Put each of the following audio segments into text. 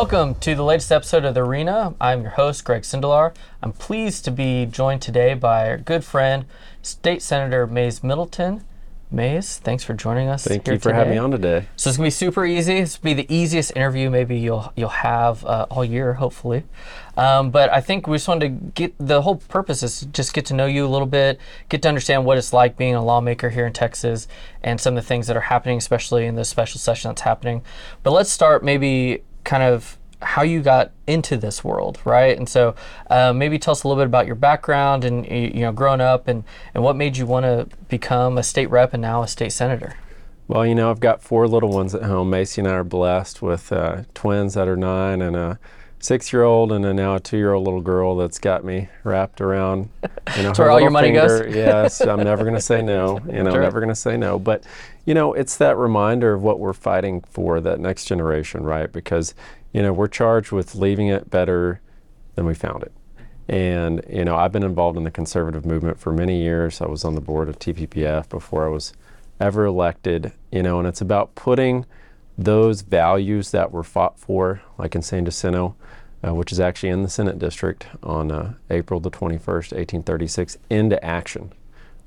Welcome to the latest episode of The Arena. I'm your host, Greg Sindelar. I'm pleased to be joined today by our good friend, State Senator Mayes Middleton. Mayes, thanks for joining us. Thank you for today. having me on today. So it's gonna be super easy. This will be the easiest interview maybe you'll you'll have uh, all year, hopefully. Um, but I think we just wanted to get the whole purpose is just get to know you a little bit, get to understand what it's like being a lawmaker here in Texas, and some of the things that are happening, especially in the special session that's happening. But let's start maybe kind of how you got into this world, right? And so uh, maybe tell us a little bit about your background and you know growing up and and what made you want to become a state rep and now a state senator. Well, you know, I've got four little ones at home. Macy and I are blessed with uh, twins that are nine and a six-year-old and a now a two-year-old little girl that's got me wrapped around. You know, That's where all your money goes? yes, I'm never going to say no. You know, Sure. never going to say no. But you know, it's that reminder of what we're fighting for that next generation, right? Because you know, we're charged with leaving it better than we found it. And you know, I've been involved in the conservative movement for many years. I was on the board of TPPF before I was ever elected. You know, and it's about putting those values that were fought for, like in San Jacinto, uh, which is actually in the Senate district on uh, April the 21st, 1836, into action.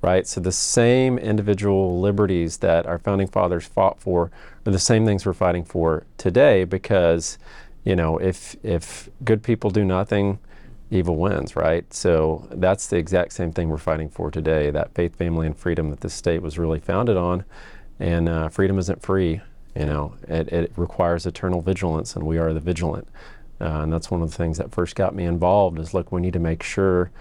Right? So the same individual liberties that our founding fathers fought for are the same things we're fighting for today because, you know, if if good people do nothing, evil wins, right? So that's the exact same thing we're fighting for today that faith, family, and freedom that this state was really founded on. And uh, freedom isn't free, you know, it, it requires eternal vigilance, and we are the vigilant. Uh, and that's one of the things that first got me involved is look, we need to make sure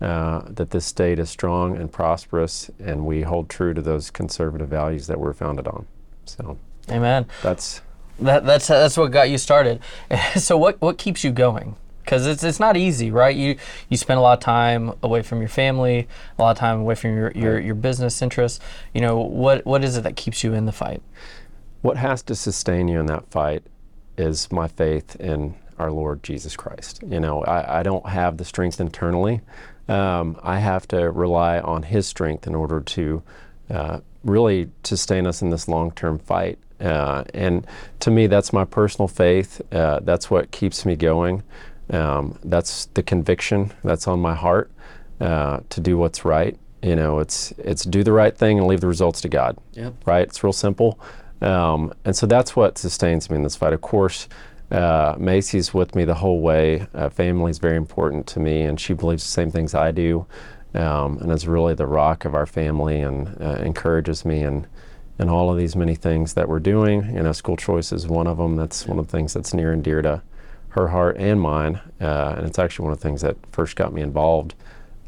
uh, that this state is strong and prosperous, and we hold true to those conservative values that we're founded on. So Amen. that's That, that's that's what got you started. so what what keeps you going? Because it's it's not easy, right? You you spend a lot of time away from your family, a lot of time away from your your, your business interests. You know what what is it that keeps you in the fight? What has to sustain you in that fight is my faith in our Lord Jesus Christ. You know, I, I don't have the strength internally. Um, I have to rely on His strength in order to uh, really sustain us in this long term fight. Uh, and to me, that's my personal faith. Uh, that's what keeps me going. Um, that's the conviction that's on my heart uh, to do what's right. You know, it's it's do the right thing and leave the results to God Yep. right? It's real simple. Um, and so that's what sustains me in this fight. Of course, uh, Macy's with me the whole way. Uh, family is very important to me, and she believes the same things I do, um, and is really the rock of our family and uh, encourages me in, in all of these many things that we're doing. You know, school choice is one of them. That's one of the things that's near and dear to her heart and mine, uh, and it's actually one of the things that first got me involved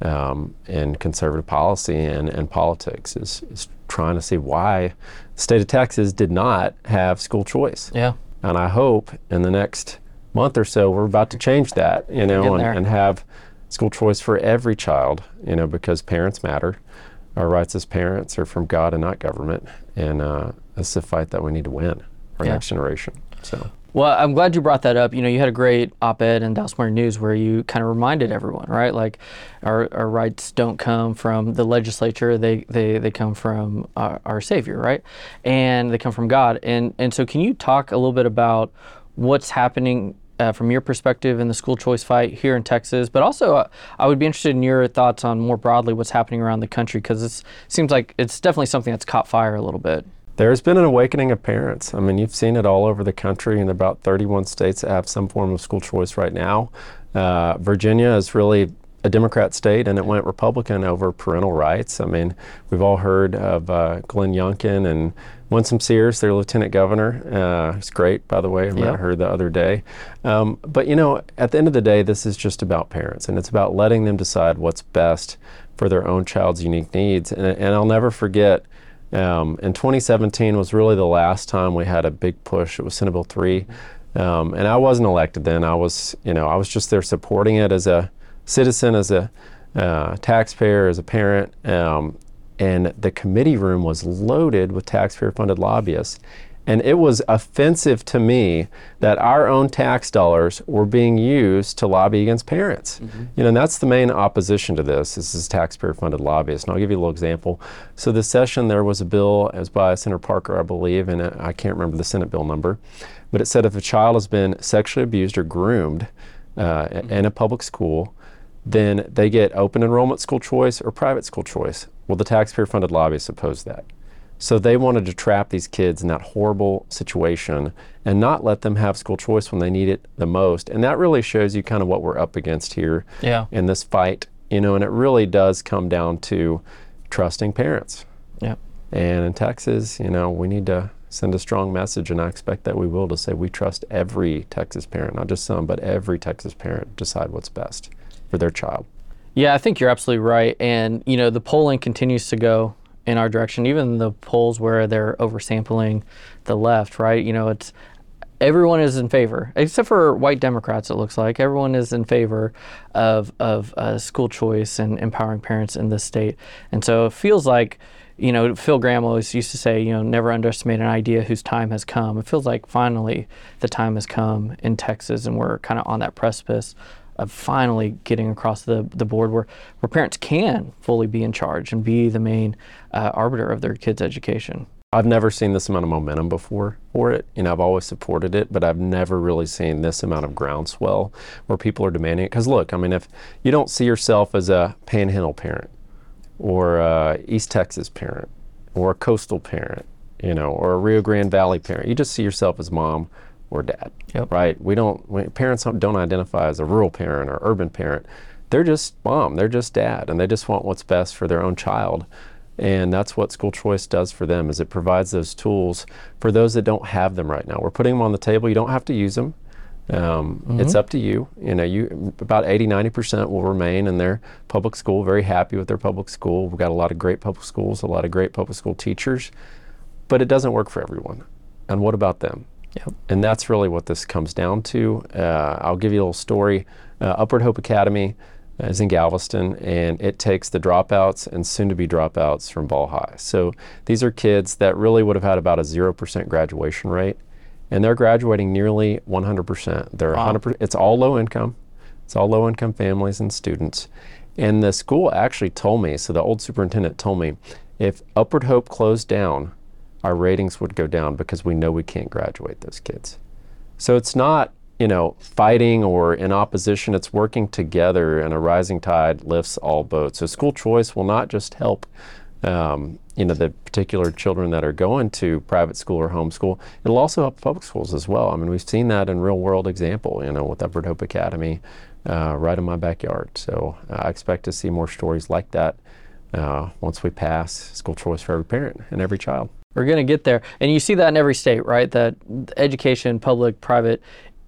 um, in conservative policy and, and politics is, is trying to see why the state of Texas did not have school choice. Yeah. And I hope in the next month or so we're about to change that, you know, and, and have school choice for every child, you know, because parents matter. Our rights as parents are from God and not government. And uh, it's a fight that we need to win our Yeah. next generation. So. Well, I'm glad you brought that up. You know, you had a great op-ed in Dallas Morning News where you kind of reminded everyone, right? Like, our, our rights don't come from the legislature; they they, they come from our, our Savior, right? And they come from God. And and so, can you talk a little bit about what's happening uh, from your perspective in the school choice fight here in Texas? But also, uh, I would be interested in your thoughts on more broadly what's happening around the country because it seems like it's definitely something that's caught fire a little bit. There's been an awakening of parents. I mean, you've seen it all over the country in about 31 states that have some form of school choice right now. Uh, Virginia is really a Democrat state, and it went Republican over parental rights. I mean, we've all heard of uh, Glenn Youngkin and Winsome Sears, their lieutenant governor. Uh, he's great, by the way. I met Yeah. her the other day. Um, but you know, at the end of the day, this is just about parents, and it's about letting them decide what's best for their own child's unique needs. And, and I'll never forget. Um, and 2017 was really the last time we had a big push. It was Senate Bill 3. Um, and I wasn't elected then. I was, you know, I was just there supporting it as a citizen, as a uh, taxpayer, as a parent. Um, and the committee room was loaded with taxpayer funded lobbyists. And it was offensive to me that our own tax dollars were being used to lobby against parents. Mm-hmm. You know, and that's the main opposition to this. This is taxpayer-funded lobbyists. And I'll give you a little example. So this session, there was a bill, it was by Senator Parker, I believe, and I can't remember the Senate bill number, but it said if a child has been sexually abused or groomed uh, mm-hmm. in a public school, then they get open enrollment school choice or private school choice. Well, the taxpayer-funded lobbyists opposed that. So they wanted to trap these kids in that horrible situation and not let them have school choice when they need it the most. And that really shows you kind of what we're up against here yeah. in this fight, you know, and it really does come down to trusting parents. Yeah. And in Texas, you know, we need to send a strong message, and I expect that we will to say we trust every Texas parent, not just some, but every Texas parent decide what's best for their child. Yeah, I think you're absolutely right. And, you know, the polling continues to go in our direction, even the polls where they're oversampling the left, right? You know, it's everyone is in favor, except for white Democrats. It looks like everyone is in favor of of uh, school choice and empowering parents in this state, and so it feels like. You know, Phil Gramm always used to say, you know, never underestimate an idea whose time has come. It feels like finally the time has come in Texas, and we're kind of on that precipice of finally getting across the, the board where, where parents can fully be in charge and be the main uh, arbiter of their kids' education. I've never seen this amount of momentum before for it. Know, I've always supported it, but I've never really seen this amount of groundswell where people are demanding it. Because look, I mean, if you don't see yourself as a panhandle parent or a East Texas parent or a coastal parent, you know, or a Rio Grande Valley parent, you just see yourself as mom or dad, yep. right? We don't, we, parents don't identify as a rural parent or urban parent. They're just mom, they're just dad, and they just want what's best for their own child. And that's what school choice does for them is it provides those tools for those that don't have them right now. We're putting them on the table. You don't have to use them. Um, mm-hmm. It's up to you. You know, you about 80, 90% will remain in their public school, very happy with their public school. We've got a lot of great public schools, a lot of great public school teachers, but it doesn't work for everyone. And what about them? Yep. And that's really what this comes down to. Uh, I'll give you a little story. Uh, Upward Hope Academy is in Galveston, and it takes the dropouts and soon to be dropouts from Ball High. So these are kids that really would have had about a 0% graduation rate, and they're graduating nearly 100%. They're wow. 100%. It's all low income, it's all low income families and students. And the school actually told me, so the old superintendent told me, if Upward Hope closed down, our ratings would go down because we know we can't graduate those kids. So it's not, you know, fighting or in opposition, it's working together and a rising tide lifts all boats. So school choice will not just help um, you know the particular children that are going to private school or homeschool. It'll also help public schools as well. I mean, we've seen that in real world example. You know, with Upward Hope Academy, uh, right in my backyard. So uh, I expect to see more stories like that uh, once we pass school choice for every parent and every child. We're going to get there. And you see that in every state, right? That education, public, private,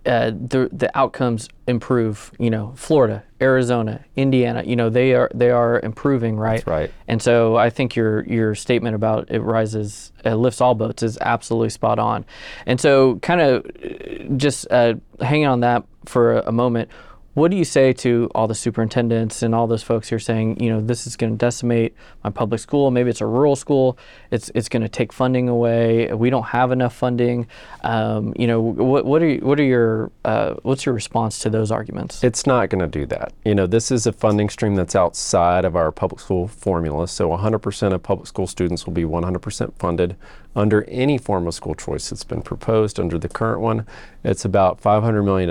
uh, the the outcomes improve. You know, Florida, Arizona, Indiana. You know, they are they are improving, right? That's right. And so I think your your statement about it rises, uh, lifts all boats is absolutely spot on. And so, kind of uh, just uh, hanging on that for a, a moment what do you say to all the superintendents and all those folks who are saying, you know, this is going to decimate my public school? Maybe it's a rural school. It's it's going to take funding away. We don't have enough funding. Um, you know, what what are what are your uh, what's your response to those arguments? It's not going to do that. You know, this is a funding stream that's outside of our public school formula. So 100% of public school students will be 100% funded under any form of school choice that's been proposed. Under the current one, it's about $500 million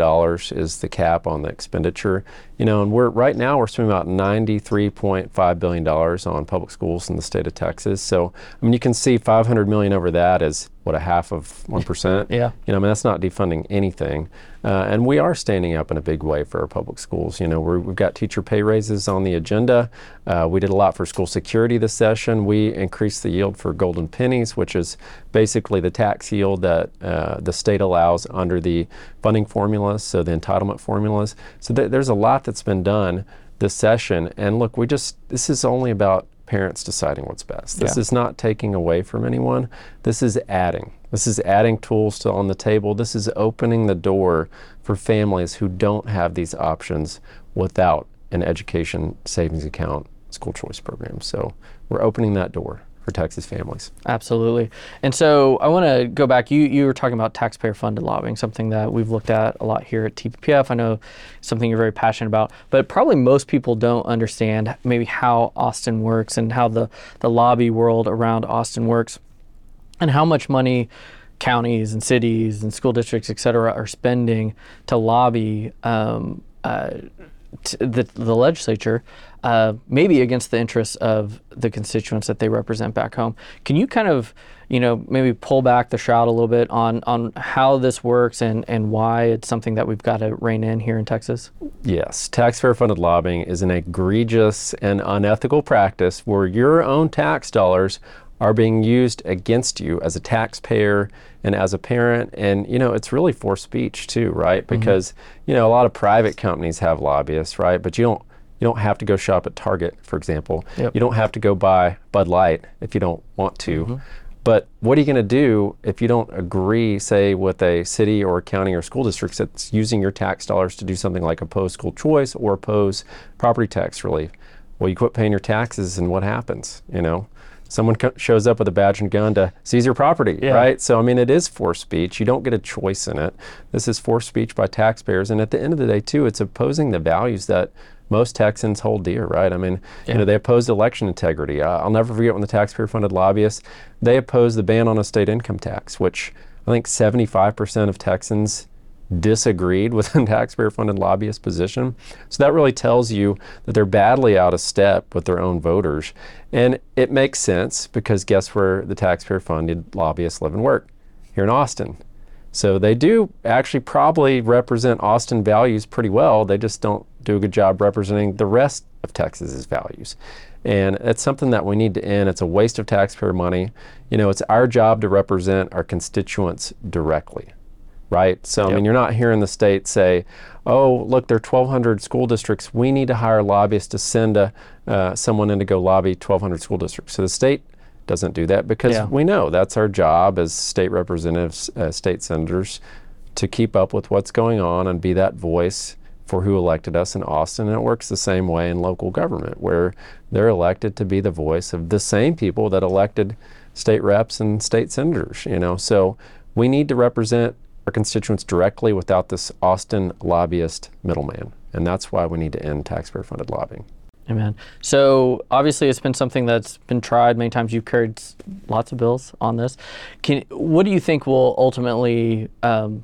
is the cap on the expenditure. You know, and we're right now we're spending about $93.5 billion on public schools in the state of Texas. So, I mean, you can see 500 million over that is what a half of one percent. yeah. You know, I mean, that's not defunding anything. Uh, and we are standing up in a big way for our public schools. You know, we have got teacher pay raises on the agenda. Uh, we did a lot for school security this session. We increased the yield for golden pennies, which is basically the tax yield that uh, the state allows under the funding formulas, so the entitlement formulas. So th- there's a lot that's been done this session. And look, we just, this is only about parents deciding what's best. This yeah. is not taking away from anyone. This is adding. This is adding tools to on the table. This is opening the door for families who don't have these options without an education savings account school choice program. So we're opening that door for Texas families. Absolutely. And so I want to go back. You you were talking about taxpayer funded lobbying, something that we've looked at a lot here at TPPF. I know something you're very passionate about, but probably most people don't understand maybe how Austin works and how the the lobby world around Austin works, and how much money counties and cities and school districts, et cetera, are spending to lobby um, uh, the, the legislature, uh, maybe against the interests of the constituents that they represent back home. Can you kind of, you know, maybe pull back the shroud a little bit on, on how this works and, and why it's something that we've got to rein in here in Texas? Yes, taxpayer funded lobbying is an egregious and unethical practice where your own tax dollars are being used against you as a taxpayer and as a parent and you know it's really for speech too right mm-hmm. because mm-hmm. you know a lot of private companies have lobbyists right but you don't you don't have to go shop at Target for example yep. you don't have to go buy Bud Light if you don't want to mm-hmm. but what are you going to do if you don't agree say with a city or county or school district that's using your tax dollars to do something like oppose school choice or oppose property tax relief well you quit paying your taxes and what happens you know someone co- shows up with a badge and gun to seize your property, yeah. right? So, I mean, it is forced speech. You don't get a choice in it. This is forced speech by taxpayers. And at the end of the day, too, it's opposing the values that most Texans hold dear, right? I mean, yeah. you know, they opposed election integrity. Uh, I'll never forget when the taxpayer funded lobbyists, they opposed the ban on a state income tax, which I think 75% of Texans disagreed with a taxpayer funded lobbyist position. So that really tells you that they're badly out of step with their own voters. And it makes sense because guess where the taxpayer funded lobbyists live and work? Here in Austin. So they do actually probably represent Austin values pretty well. They just don't do a good job representing the rest of Texas's values. And it's something that we need to end. It's a waste of taxpayer money. You know, it's our job to represent our constituents directly right? So, yep. I mean, you're not hearing the state say, oh, look, there are 1,200 school districts. We need to hire lobbyists to send a, uh, someone in to go lobby 1,200 school districts. So the state doesn't do that because yeah. we know that's our job as state representatives, uh, state senators, to keep up with what's going on and be that voice for who elected us in Austin. And it works the same way in local government, where they're elected to be the voice of the same people that elected state reps and state senators, you know. So we need to represent our constituents directly without this Austin lobbyist middleman. And that's why we need to end taxpayer funded lobbying. Amen. So obviously, it's been something that's been tried many times. You've carried lots of bills on this. Can, what do you think will ultimately um,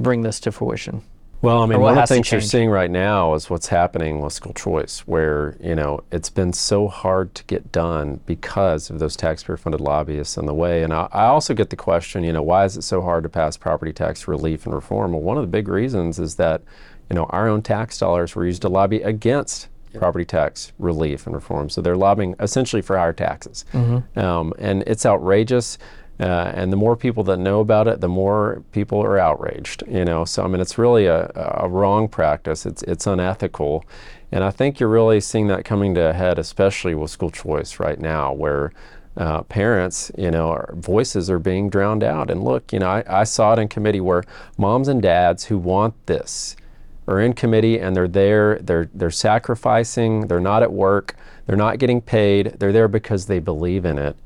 bring this to fruition? Well, I mean, one of the things you're seeing right now is what's happening with school choice, where you know it's been so hard to get done because of those taxpayer-funded lobbyists in the way. And I, I, also get the question, you know, why is it so hard to pass property tax relief and reform? Well, one of the big reasons is that you know our own tax dollars were used to lobby against property tax relief and reform. So they're lobbying essentially for higher taxes, mm-hmm. um, and it's outrageous. Uh, and the more people that know about it, the more people are outraged. You know, so I mean, it's really a, a wrong practice. It's it's unethical, and I think you're really seeing that coming to a head, especially with school choice right now, where uh, parents, you know, voices are being drowned out. And look, you know, I, I saw it in committee where moms and dads who want this are in committee and they're there, they're they're sacrificing, they're not at work, they're not getting paid, they're there because they believe in it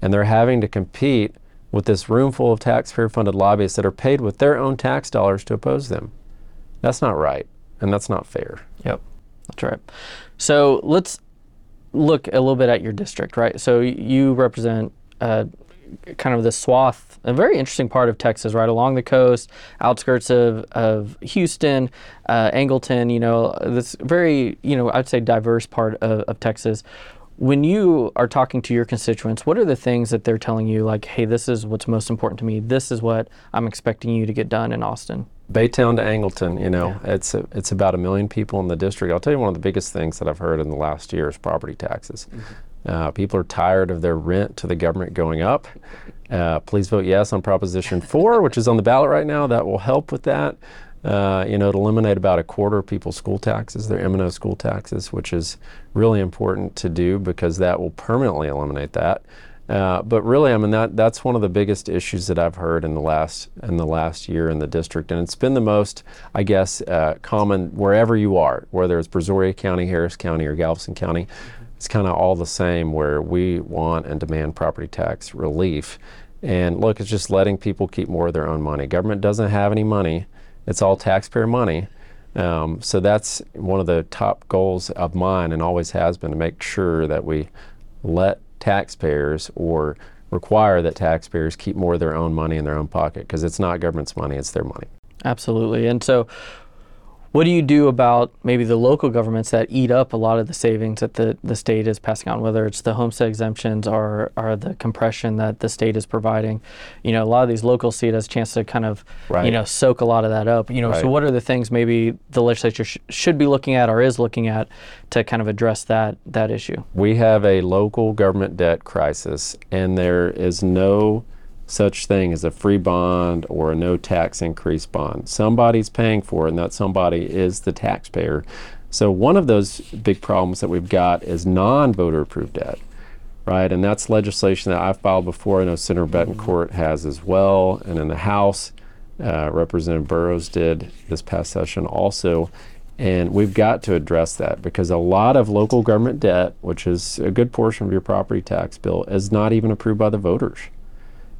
and they're having to compete with this room full of taxpayer funded lobbyists that are paid with their own tax dollars to oppose them. That's not right, and that's not fair. Yep, that's right. So let's look a little bit at your district, right? So you represent uh, kind of this swath, a very interesting part of Texas, right along the coast, outskirts of, of Houston, uh, Angleton, you know, this very, you know, I'd say diverse part of, of Texas when you are talking to your constituents, what are the things that they're telling you, like, hey, this is what's most important to me. This is what I'm expecting you to get done in Austin? Baytown to Angleton, you know, yeah. it's a, it's about a million people in the district. I'll tell you one of the biggest things that I've heard in the last year is property taxes. Mm-hmm. Uh, people are tired of their rent to the government going up. Uh, please vote yes on Proposition 4, which is on the ballot right now. That will help with that. Uh, you know, to eliminate about a quarter of people's school taxes, their M&O school taxes, which is really important to do because that will permanently eliminate that. Uh, but really, I mean that that's one of the biggest issues that I've heard in the last in the last year in the district, and it's been the most, I guess, uh, common wherever you are, whether it's Brazoria County, Harris County, or Galveston County. it's kind of all the same where we want and demand property tax relief. And look, it's just letting people keep more of their own money. Government doesn't have any money, it's all taxpayer money. Um, so that's one of the top goals of mine and always has been to make sure that we let taxpayers or require that taxpayers keep more of their own money in their own pocket because it's not government's money, it's their money. Absolutely. And so, what do you do about maybe the local governments that eat up a lot of the savings that the, the state is passing on, whether it's the homestead exemptions or, or the compression that the state is providing? You know, a lot of these locals see it as a chance to kind of, Right. you know, soak a lot of that up. You know, Right. so what are the things maybe the legislature sh- should be looking at or is looking at to kind of address that that issue? We have a local government debt crisis, and there is no such thing as a free bond or a no tax increase bond. Somebody's paying for it, and that somebody is the taxpayer. So, one of those big problems that we've got is non voter approved debt, right? And that's legislation that I've filed before. I know Senator Betancourt has as well, and in the House, uh, Representative Burrows did this past session also. And we've got to address that because a lot of local government debt, which is a good portion of your property tax bill, is not even approved by the voters.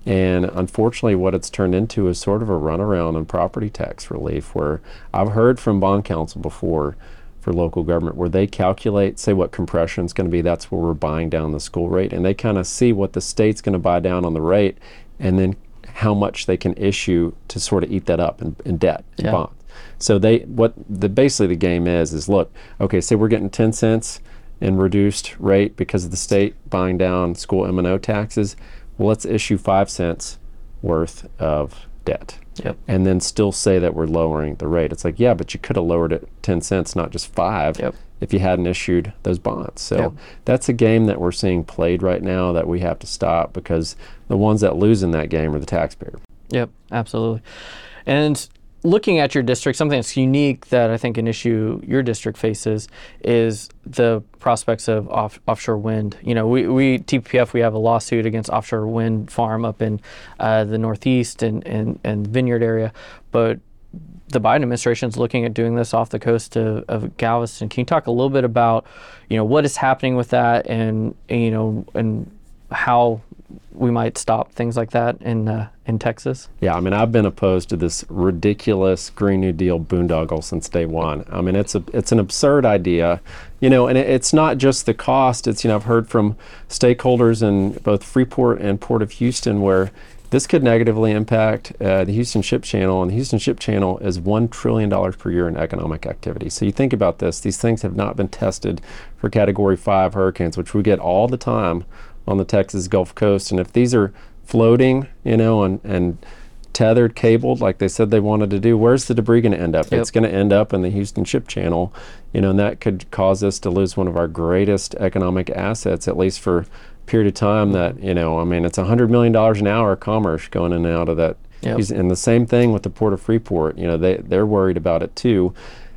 And unfortunately, what it's turned into is sort of a runaround on property tax relief, where I've heard from bond counsel before for local government where they calculate, say, what compression is going to be. That's where we're buying down the school rate. And they kind of see what the state's going to buy down on the rate and then how much they can issue to sort of eat that up in, in debt and Yeah. bonds. So they what the basically the game is is look, okay, say we're getting 10 cents in reduced rate because of the state buying down school M&O taxes. Well, let's issue 5 cents worth of debt. Yep. And then still say that we're lowering the rate. It's like, yeah, but you could have lowered it 10 cents, not just 5 Yep. if you hadn't issued those bonds. So Yep. that's a game that we're seeing played right now that we have to stop because the ones that lose in that game are the taxpayer. Yep, absolutely. And looking at your district, something that's unique that I think an issue your district faces is the prospects of off, offshore wind. You know, we, we TPPF we have a lawsuit against offshore wind farm up in uh, the Northeast and, and and Vineyard area, but the Biden administration is looking at doing this off the coast of, of Galveston. Can you talk a little bit about, you know, what is happening with that, and, and, you know, and how we might stop things like that in uh, in Texas? Yeah, I mean, I've been opposed to this ridiculous Green New Deal boondoggle since day one. I mean, it's a it's an absurd idea, you know, and it, it's not just the cost. It's you know, I've heard from stakeholders in both Freeport and Port of Houston where this could negatively impact uh, the Houston Ship Channel, and the Houston Ship Channel is one trillion dollars per year in economic activity. So you think about this; these things have not been tested for Category Five hurricanes, which we get all the time on the Texas Gulf Coast. And if these are floating, you know, and and tethered, cabled, like they said they wanted to do, where's the debris going to end up? Yep. It's going to end up in the Houston Ship Channel, you know, and that could cause us to lose one of our greatest economic assets, at least for a period of time. That you know, I mean, it's hundred million dollars an hour of commerce going in and out of that. Yep. And the same thing with the Port of Freeport. You know, they they're worried about it too,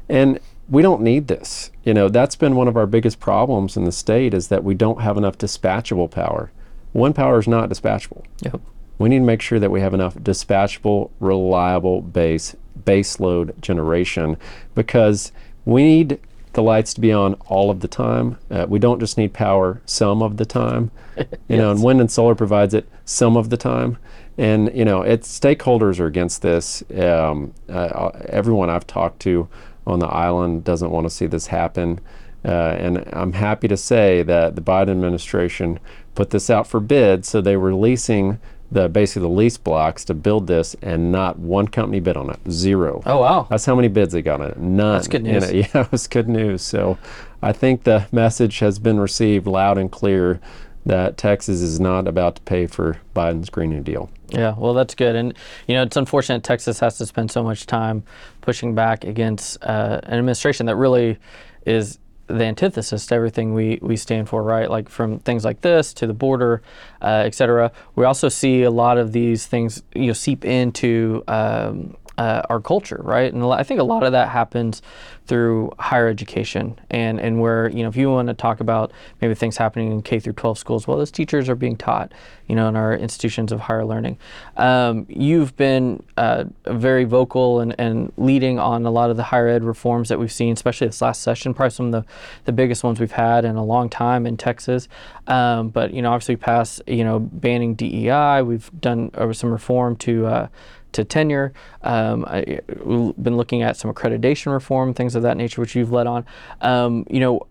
and we don't need this. You know, that's been one of our biggest problems in the state is that we don't have enough dispatchable power. Wind power is not dispatchable. Yep. We need to make sure that we have enough dispatchable, reliable base base load generation because we need the lights to be on all of the time. Uh, we don't just need power some of the time. You know, and wind and solar provides it some of the time. And you know, it's stakeholders are against this. Um, uh, everyone I've talked to on the island doesn't want to see this happen. Uh, and I'm happy to say that the Biden administration put this out for bid, so they were leasing the basically the lease blocks to build this, and not one company bid on it. Zero. Oh wow. That's how many bids they got on it. None. That's good news. yeah, it was good news. So I think the message has been received loud and clear that Texas is not about to pay for Biden's Green New Deal. Yeah, well, that's good. And, you know, it's unfortunate Texas has to spend so much time pushing back against uh, an administration that really is the antithesis to everything we, we stand for, right? Like from things like this to the border, uh, et cetera. We also see a lot of these things, you know, seep into um, uh, our culture, right? And I think a lot of that happens through higher education, and and where you know if you want to talk about maybe things happening in K through 12 schools, well, those teachers are being taught, you know, in our institutions of higher learning. Um, you've been uh, very vocal and, and leading on a lot of the higher ed reforms that we've seen, especially this last session, probably some of the, the biggest ones we've had in a long time in Texas. Um, but you know, obviously, passed you know banning DEI. We've done uh, some reform to uh, to tenure. Um, I, we've been looking at some accreditation reform, things of that nature, which you've led on. Um, you know,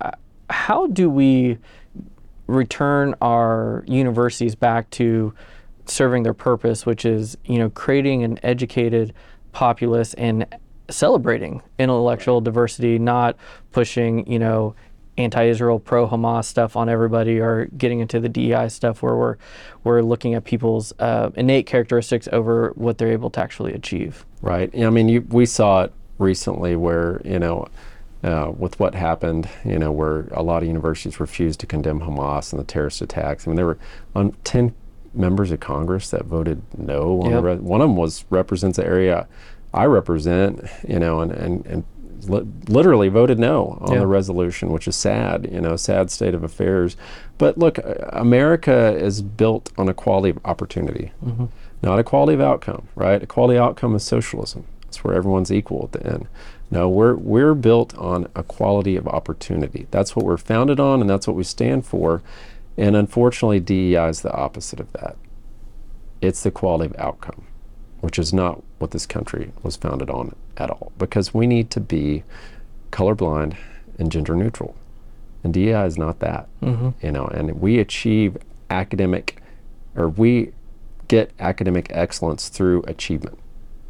how do we return our universities back to serving their purpose, which is you know creating an educated populace and celebrating intellectual diversity, not pushing you know anti-Israel, pro-Hamas stuff on everybody, or getting into the DEI stuff where we're we're looking at people's uh, innate characteristics over what they're able to actually achieve. Right. I mean, you, we saw it recently where you know. Uh, with what happened, you know, where a lot of universities refused to condemn Hamas and the terrorist attacks. I mean, there were on 10 members of Congress that voted no. On Yep. the re- one of them was represents the area I represent, you know, and, and, and li- literally voted no on Yeah. the resolution, which is sad, you know, sad state of affairs. But look, uh, America is built on equality of opportunity, not equality of outcome, right? Equality of outcome is socialism. It's where everyone's equal at the end. No, we're we're built on equality of opportunity. That's what we're founded on, and that's what we stand for. And unfortunately, DEI is the opposite of that. It's the quality of outcome, which is not what this country was founded on at all. Because we need to be colorblind and gender neutral, and DEI is not that. Mm-hmm. You know, and we achieve academic, or we get academic excellence through achievement.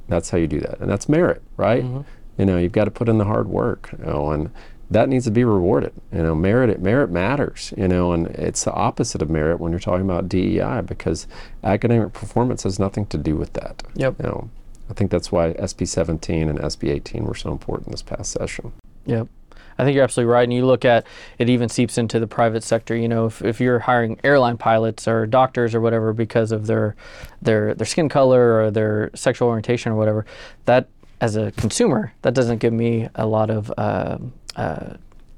That's how you do that, and that's merit, right? Mm-hmm. You know, you've got to put in the hard work, you know, and that needs to be rewarded. You know, merit it merit matters. You know, and it's the opposite of merit when you're talking about DEI because academic performance has nothing to do with that. Yep. You know, I think that's why SB 17 and SB 18 were so important this past session. Yep. I think you're absolutely right. And you look at it even seeps into the private sector. You know, if, if you're hiring airline pilots or doctors or whatever because of their their their skin color or their sexual orientation or whatever, that as a consumer, that doesn't give me a lot of um uh,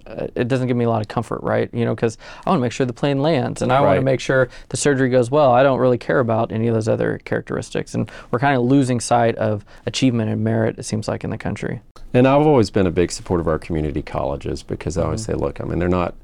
uh, it doesn't give me a lot of comfort, right? You know, because I want to make sure the plane lands and I want to make sure the surgery goes well. I don't really care about any of those other characteristics, and we're kind of losing sight of achievement and merit. It seems like in the country. And I've always been a big supporter of our community colleges because I always say, look, I mean, they're not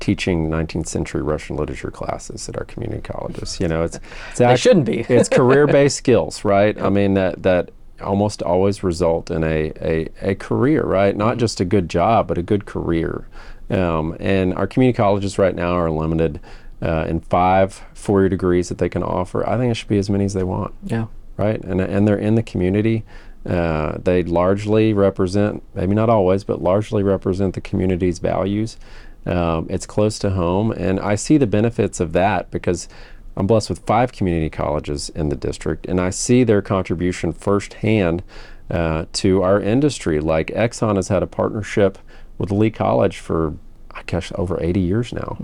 teaching 19th century Russian literature classes at our community colleges. You know, it's, it's They shouldn't be. it's career-based skills, right? I mean, that that almost always result in a, a, a career, right? Not just a good job, but a good career. Um, and our community colleges right now are limited uh, in five four-year degrees that they can offer. I think it should be as many as they want Yeah. right? And, and they're in the community. Uh, they largely represent, maybe not always, but largely represent the community's values. Um, it's close to home, and I see the benefits of that because I'm blessed with five community colleges in the district, and I see their contribution firsthand uh, to our industry. Like Exxon has had a partnership with Lee College for, I guess, over 80 years now.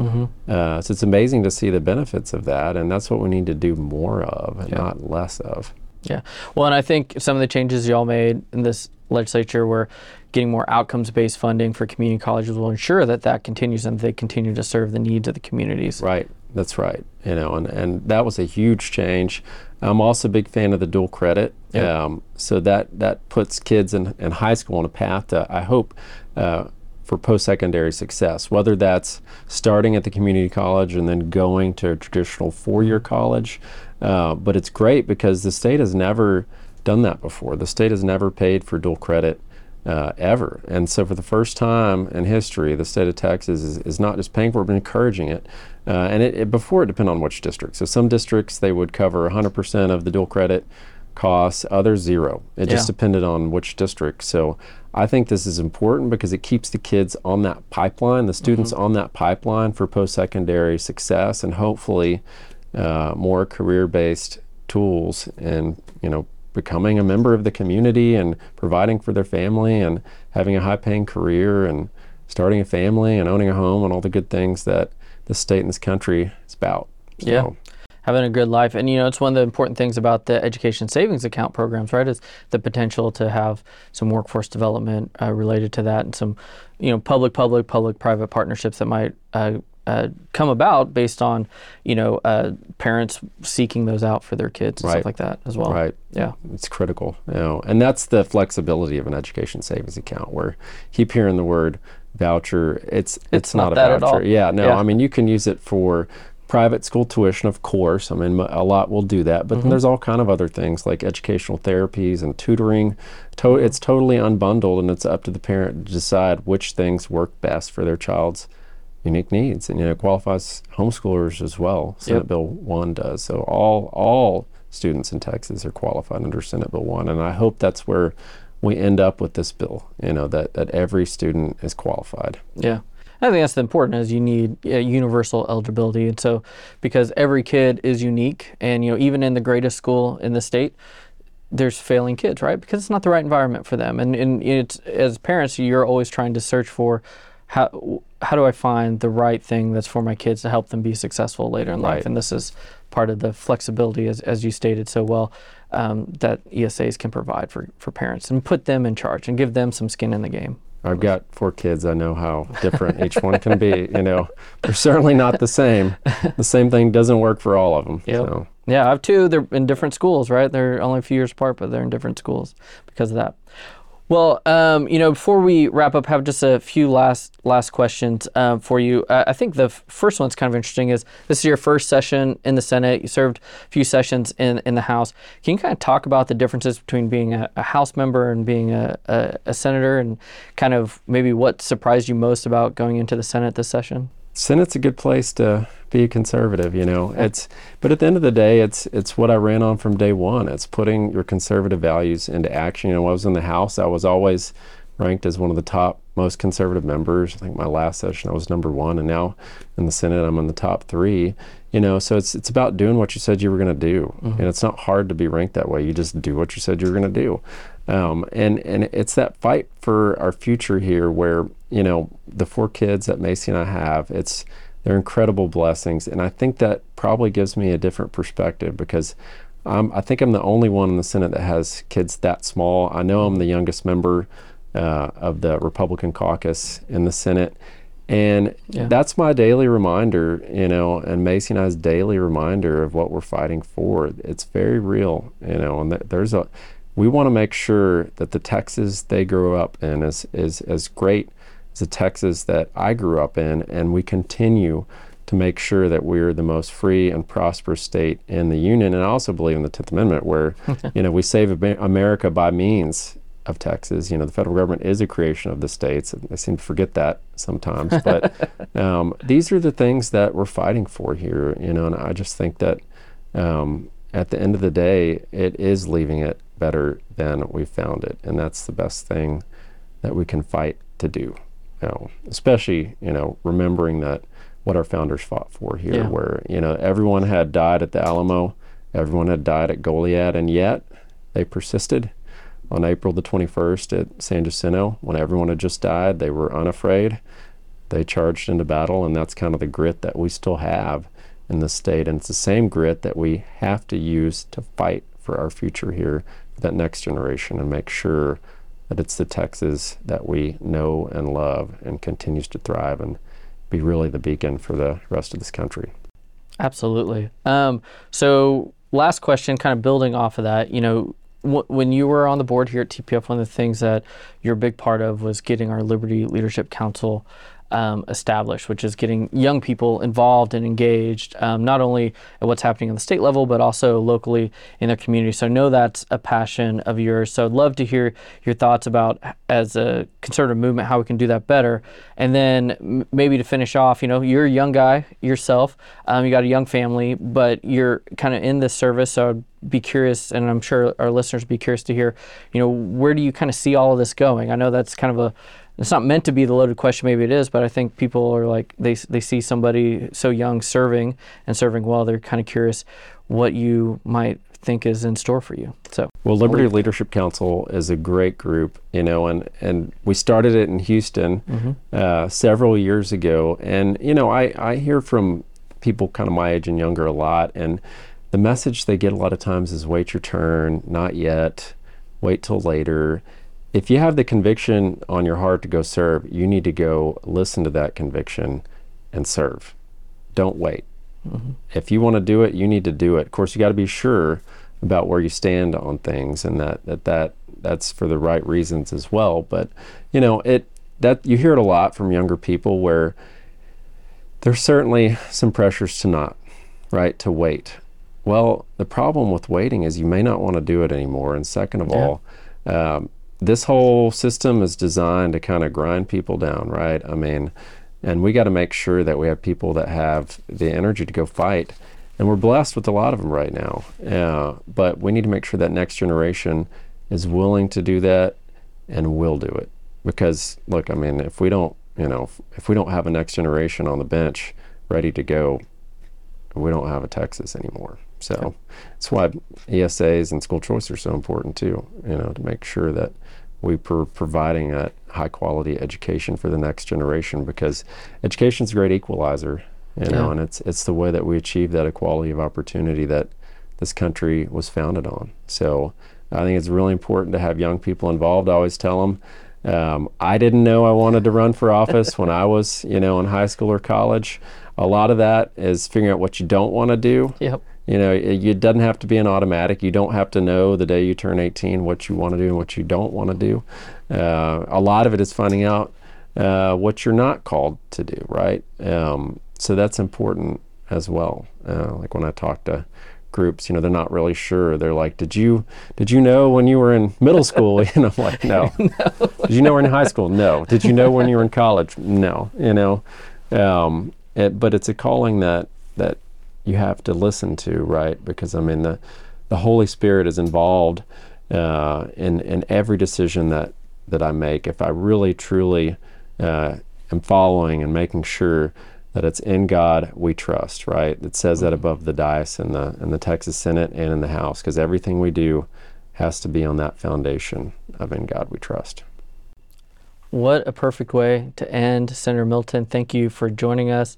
Uh, so it's amazing to see the benefits of that, and that's what we need to do more of, and not less of. Yeah. Well, and I think some of the changes y'all made in this legislature were getting more outcomes based funding for community colleges will ensure that that continues and they continue to serve the needs of the communities. Right. That's right. You know, and, and that was a huge change. I'm also a big fan of the dual credit. Yep. Um, so that that puts kids in, in high school on a path to, I hope, uh, for post-secondary success. Whether that's starting at the community college and then going to a traditional four-year college, uh, but it's great because the state has never done that before. The state has never paid for dual credit uh, ever. And so, for the first time in history, the state of Texas is, is not just paying for it, but encouraging it. Uh, and it, it, before it depended on which district. So, some districts they would cover 100% of the dual credit costs, others zero. It just depended on which district. So, I think this is important because it keeps the kids on that pipeline, the students on that pipeline for post secondary success, and hopefully uh, more career based tools and, you know, becoming a member of the community and providing for their family and having a high paying career and starting a family and owning a home and all the good things that this state and this country is about. Yeah. Having a good life. And you know, it's one of the important things about the education savings account programs, right? Is the potential to have some workforce development uh, related to that, and some, you know, public, public, public, private partnerships that might. Uh, uh, come about based on, you know, uh, parents seeking those out for their kids and Right. stuff like that as well. Right. Yeah. It's critical, you know, and that's the flexibility of an education savings account. Where keep hearing the word voucher, it's it's, not not, that a voucher. Yeah, no, Yeah. I mean you can use it for private school tuition, of course. I mean a lot will do that, but Mm-hmm. then there's all kind of other things like educational therapies and tutoring. To-. It's totally unbundled, and it's up to the parent to decide which things work best for their child's unique needs and you know it qualifies homeschoolers as well senate Yep. bill 1 does so all all students in texas are qualified under senate bill 1 and i hope that's where we end up with this bill you know that that every student is qualified Yeah. I think that's the important is you need uh, universal eligibility. And so because every kid is unique and, you know, even in the greatest school in the state, there's failing kids, right? Because it's not the right environment for them. And, and it's, as parents, you're always trying to search for how, how do I find the right thing that's for my kids to help them be successful later in life? And this is part of the flexibility, as, as you stated so well, um, that ESAs can provide for, for parents and put them in charge and give them some skin in the game. i've got four kids i know how different each one can be you know they're certainly not the same the same thing doesn't work for all of them Yep. so Yeah, I have two. They're in different schools, right? They're only a few years apart, but they're in different schools because of that. Well, um, you know, before we wrap up, have just a few last last questions um, for you. Uh, I think the f- first one's kind of interesting. Is this is your first session in the Senate? You served a few sessions in in the House. Can you kind of talk about the differences between being a, a House member and being a, a, a senator, and kind of maybe what surprised you most about going into the Senate this session? Senate's a good place to be a conservative, you know. It's but at the end of the day, it's it's what I ran on from day one. It's putting your conservative values into action. You know, when I was in the House, I was always ranked as one of the top most conservative members. I think my last session I was number one, and now in the Senate I'm in the top three. You know, so it's it's about doing what you said you were going to do, mm-hmm. and it's not hard to be ranked that way. You just do what you said you were going to do, um, and and it's that fight for our future here, where you know the four kids that Macy and I have, it's they're incredible blessings, and I think that probably gives me a different perspective because um, I think I'm the only one in the Senate that has kids that small. I know I'm the youngest member uh, of the Republican caucus in the Senate. And Yeah. that's my daily reminder, you know, and Macy and I's daily reminder of what we're fighting for. It's very real, you know, and th- there's a, we want to make sure that the Texas they grew up in is, is as great as the Texas that I grew up in, and we continue to make sure that we're the most free and prosperous state in the union. And I also believe in the 10th Amendment, where, you know, we save America by means of Texas. You know, the federal government is a creation of the states. I seem to forget that sometimes. But um, these are the things that we're fighting for here, you know, and I just think that um, at the end of the day, it is leaving it better than we found it. And that's the best thing that we can fight to do. You know, especially, you know, remembering that what our founders fought for here, Yeah. where, you know, everyone had died at the Alamo, everyone had died at Goliad, and yet they persisted on April the 21st at San Jacinto when everyone had just died. They were unafraid. They charged into battle, and that's kind of the grit that we still have in the state. And it's the same grit that we have to use to fight for our future here, that next generation, and make sure that it's the Texas that we know and love and continues to thrive and be really the beacon for the rest of this country. Absolutely. Um, so, last question, kind of building off of that, you know, wh- when you were on the board here at TPPF, one of the things that you're a big part of was getting our Liberty Leadership Council um, established, which is getting young people involved and engaged, um, not only at what's happening on the state level, but also locally in their community. So I know that's a passion of yours. So I'd love to hear your thoughts about, as a conservative movement, how we can do that better. And then m- maybe to finish off, you know, you're a young guy yourself, um, you got a young family, but you're kind of in this service. So I'd be curious, and I'm sure our listeners would be curious to hear, you know, where do you kind of see all of this going? I know that's kind of a it's not meant to be the loaded question maybe it is but i think people are like they, they see somebody so young serving and serving well they're kind of curious what you might think is in store for you so Well, Liberty Leadership Council is a great group, you know, and, and we started it in Houston uh, several years ago. And, you know, I, I hear from people kind of my age and younger a lot, and the message they get a lot of times is wait your turn, not yet, wait till later. If you have the conviction on your heart to go serve, you need to go listen to that conviction and serve. Don't wait. Mm-hmm. If you want to do it, you need to do it. Of course, you got to be sure about where you stand on things and that, that that that's for the right reasons as well. But you know, it that you hear it a lot from younger people where there's certainly some pressures to not, right, to wait. Well, the problem with waiting is you may not want to do it anymore. And second of yeah. all, um, this whole system is designed to kind of grind people down, right? I mean, and we got to make sure that we have people that have the energy to go fight. And we're blessed with a lot of them right now. Uh, but we need to make sure that next generation is willing to do that and will do it. Because, look, I mean, if we don't, you know, if, if we don't have a next generation on the bench ready to go, we don't have a Texas anymore. So that's why ESAs and school choice are so important too. You know, to make sure that we are providing a high quality education for the next generation because education is a great equalizer. You know, yeah. and it's it's the way that we achieve that equality of opportunity that this country was founded on. So I think it's really important to have young people involved. I always tell them. Um, I didn't know I wanted to run for office when I was, you know, in high school or college. A lot of that is figuring out what you don't want to do. Yep you know, it, it, doesn't have to be an automatic. You don't have to know the day you turn 18 what you want to do and what you don't want to do. Uh, a lot of it is finding out uh, what you're not called to do, right? Um, so that's important as well. Uh, like when I talk to groups, you know, they're not really sure. They're like, "Did you did you know when you were in middle school?" and I'm like, "No." no. Did you know we're in high school? No. Did you know when you were in college? No. You know, um, it, but it's a calling that that you have to listen to, right? Because I mean, the the Holy Spirit is involved uh, in in every decision that that I make. If I really truly uh, am following and making sure that it's in God we trust, right? It says that above the dais in the in the Texas Senate and in the House, because everything we do has to be on that foundation of in God we trust. What a perfect way to end. Senator Middleton, thank you for joining us.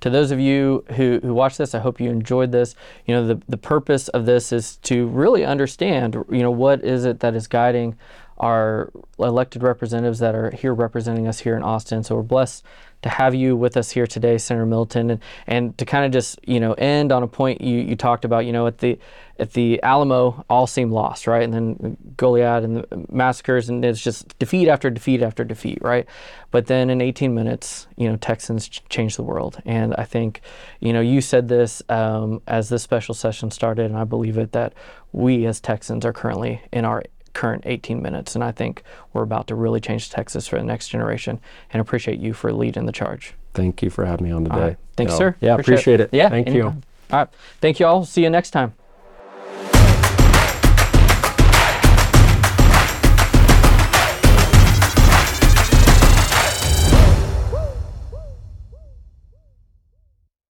To those of you who, who watch this, I hope you enjoyed this. You know, the, the purpose of this is to really understand, you know, what is it that is guiding our elected representatives that are here representing us here in Austin. So we're blessed to have you with us here today, Senator Middleton, and, and to kind of just you know end on a point you, you talked about. You know, at the at the Alamo, all seemed lost, right? And then Goliad and the massacres, and it's just defeat after defeat after defeat, right? But then in 18 minutes, you know, Texans ch- changed the world, and I think, you know, you said this um, as this special session started, and I believe it that we as Texans are currently in our current 18 minutes. And I think we're about to really change Texas for the next generation and appreciate you for leading the charge. Thank you for having me on today. Thanks, sir. Yeah, appreciate, appreciate it. it. Yeah. Thank anytime. you. All right. Thank you all. See you next time.